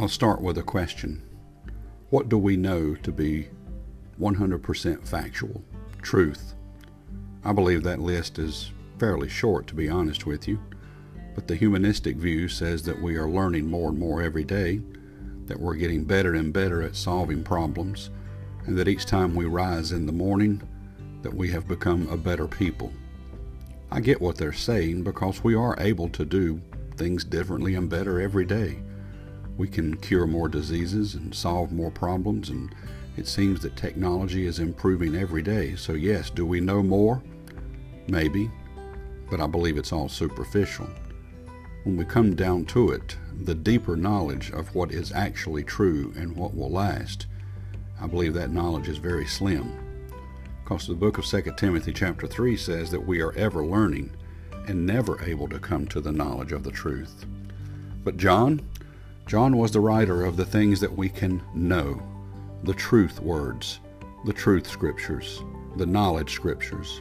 I'll start with a question. What do we know to be 100% factual, truth? I believe that list is fairly short, to be honest with you, but the humanistic view says that we are learning more and more every day, that we're getting better and better at solving problems, and that each time we rise in the morning, that we have become a better people. I get what they're saying because we are able to do things differently and better every day we can cure more diseases and solve more problems, and it seems that technology is improving every day. So, yes, do we know more? Maybe, but I believe it's all superficial. When we come down to it, the deeper knowledge of what is actually true and what will last, I believe that knowledge is very slim. Because the book of 2 Timothy chapter 3 says that we are ever learning and never able to come to the knowledge of the truth. But John, John was the writer of the things that we can know, the truth words, the truth scriptures, the knowledge scriptures.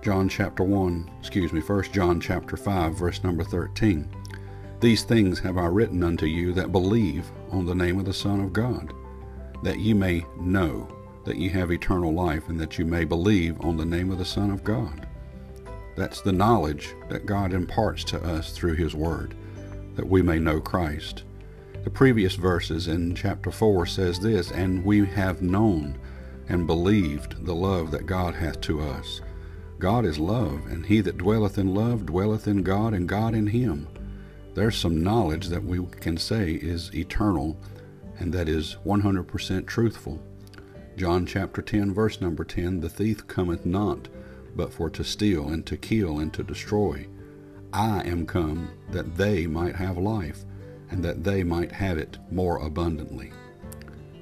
John chapter 1, excuse me, 1 John chapter 5, verse number 13. These things have I written unto you that believe on the name of the Son of God, that ye may know that ye have eternal life, and that you may believe on the name of the Son of God. That's the knowledge that God imparts to us through His Word that we may know Christ. The previous verses in chapter 4 says this, And we have known and believed the love that God hath to us. God is love, and he that dwelleth in love dwelleth in God, and God in him. There's some knowledge that we can say is eternal and that is 100% truthful. John chapter 10, verse number 10 The thief cometh not, but for to steal, and to kill, and to destroy. I am come that they might have life, and that they might have it more abundantly.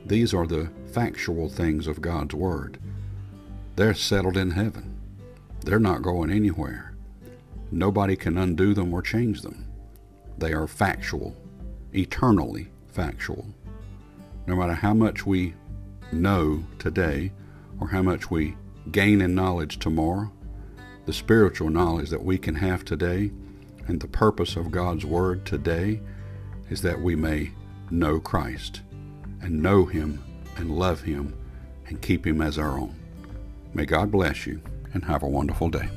These are the factual things of God's Word. They're settled in heaven. They're not going anywhere. Nobody can undo them or change them. They are factual, eternally factual. No matter how much we know today or how much we gain in knowledge tomorrow, the spiritual knowledge that we can have today and the purpose of God's Word today is that we may know Christ and know Him and love Him and keep Him as our own. May God bless you and have a wonderful day.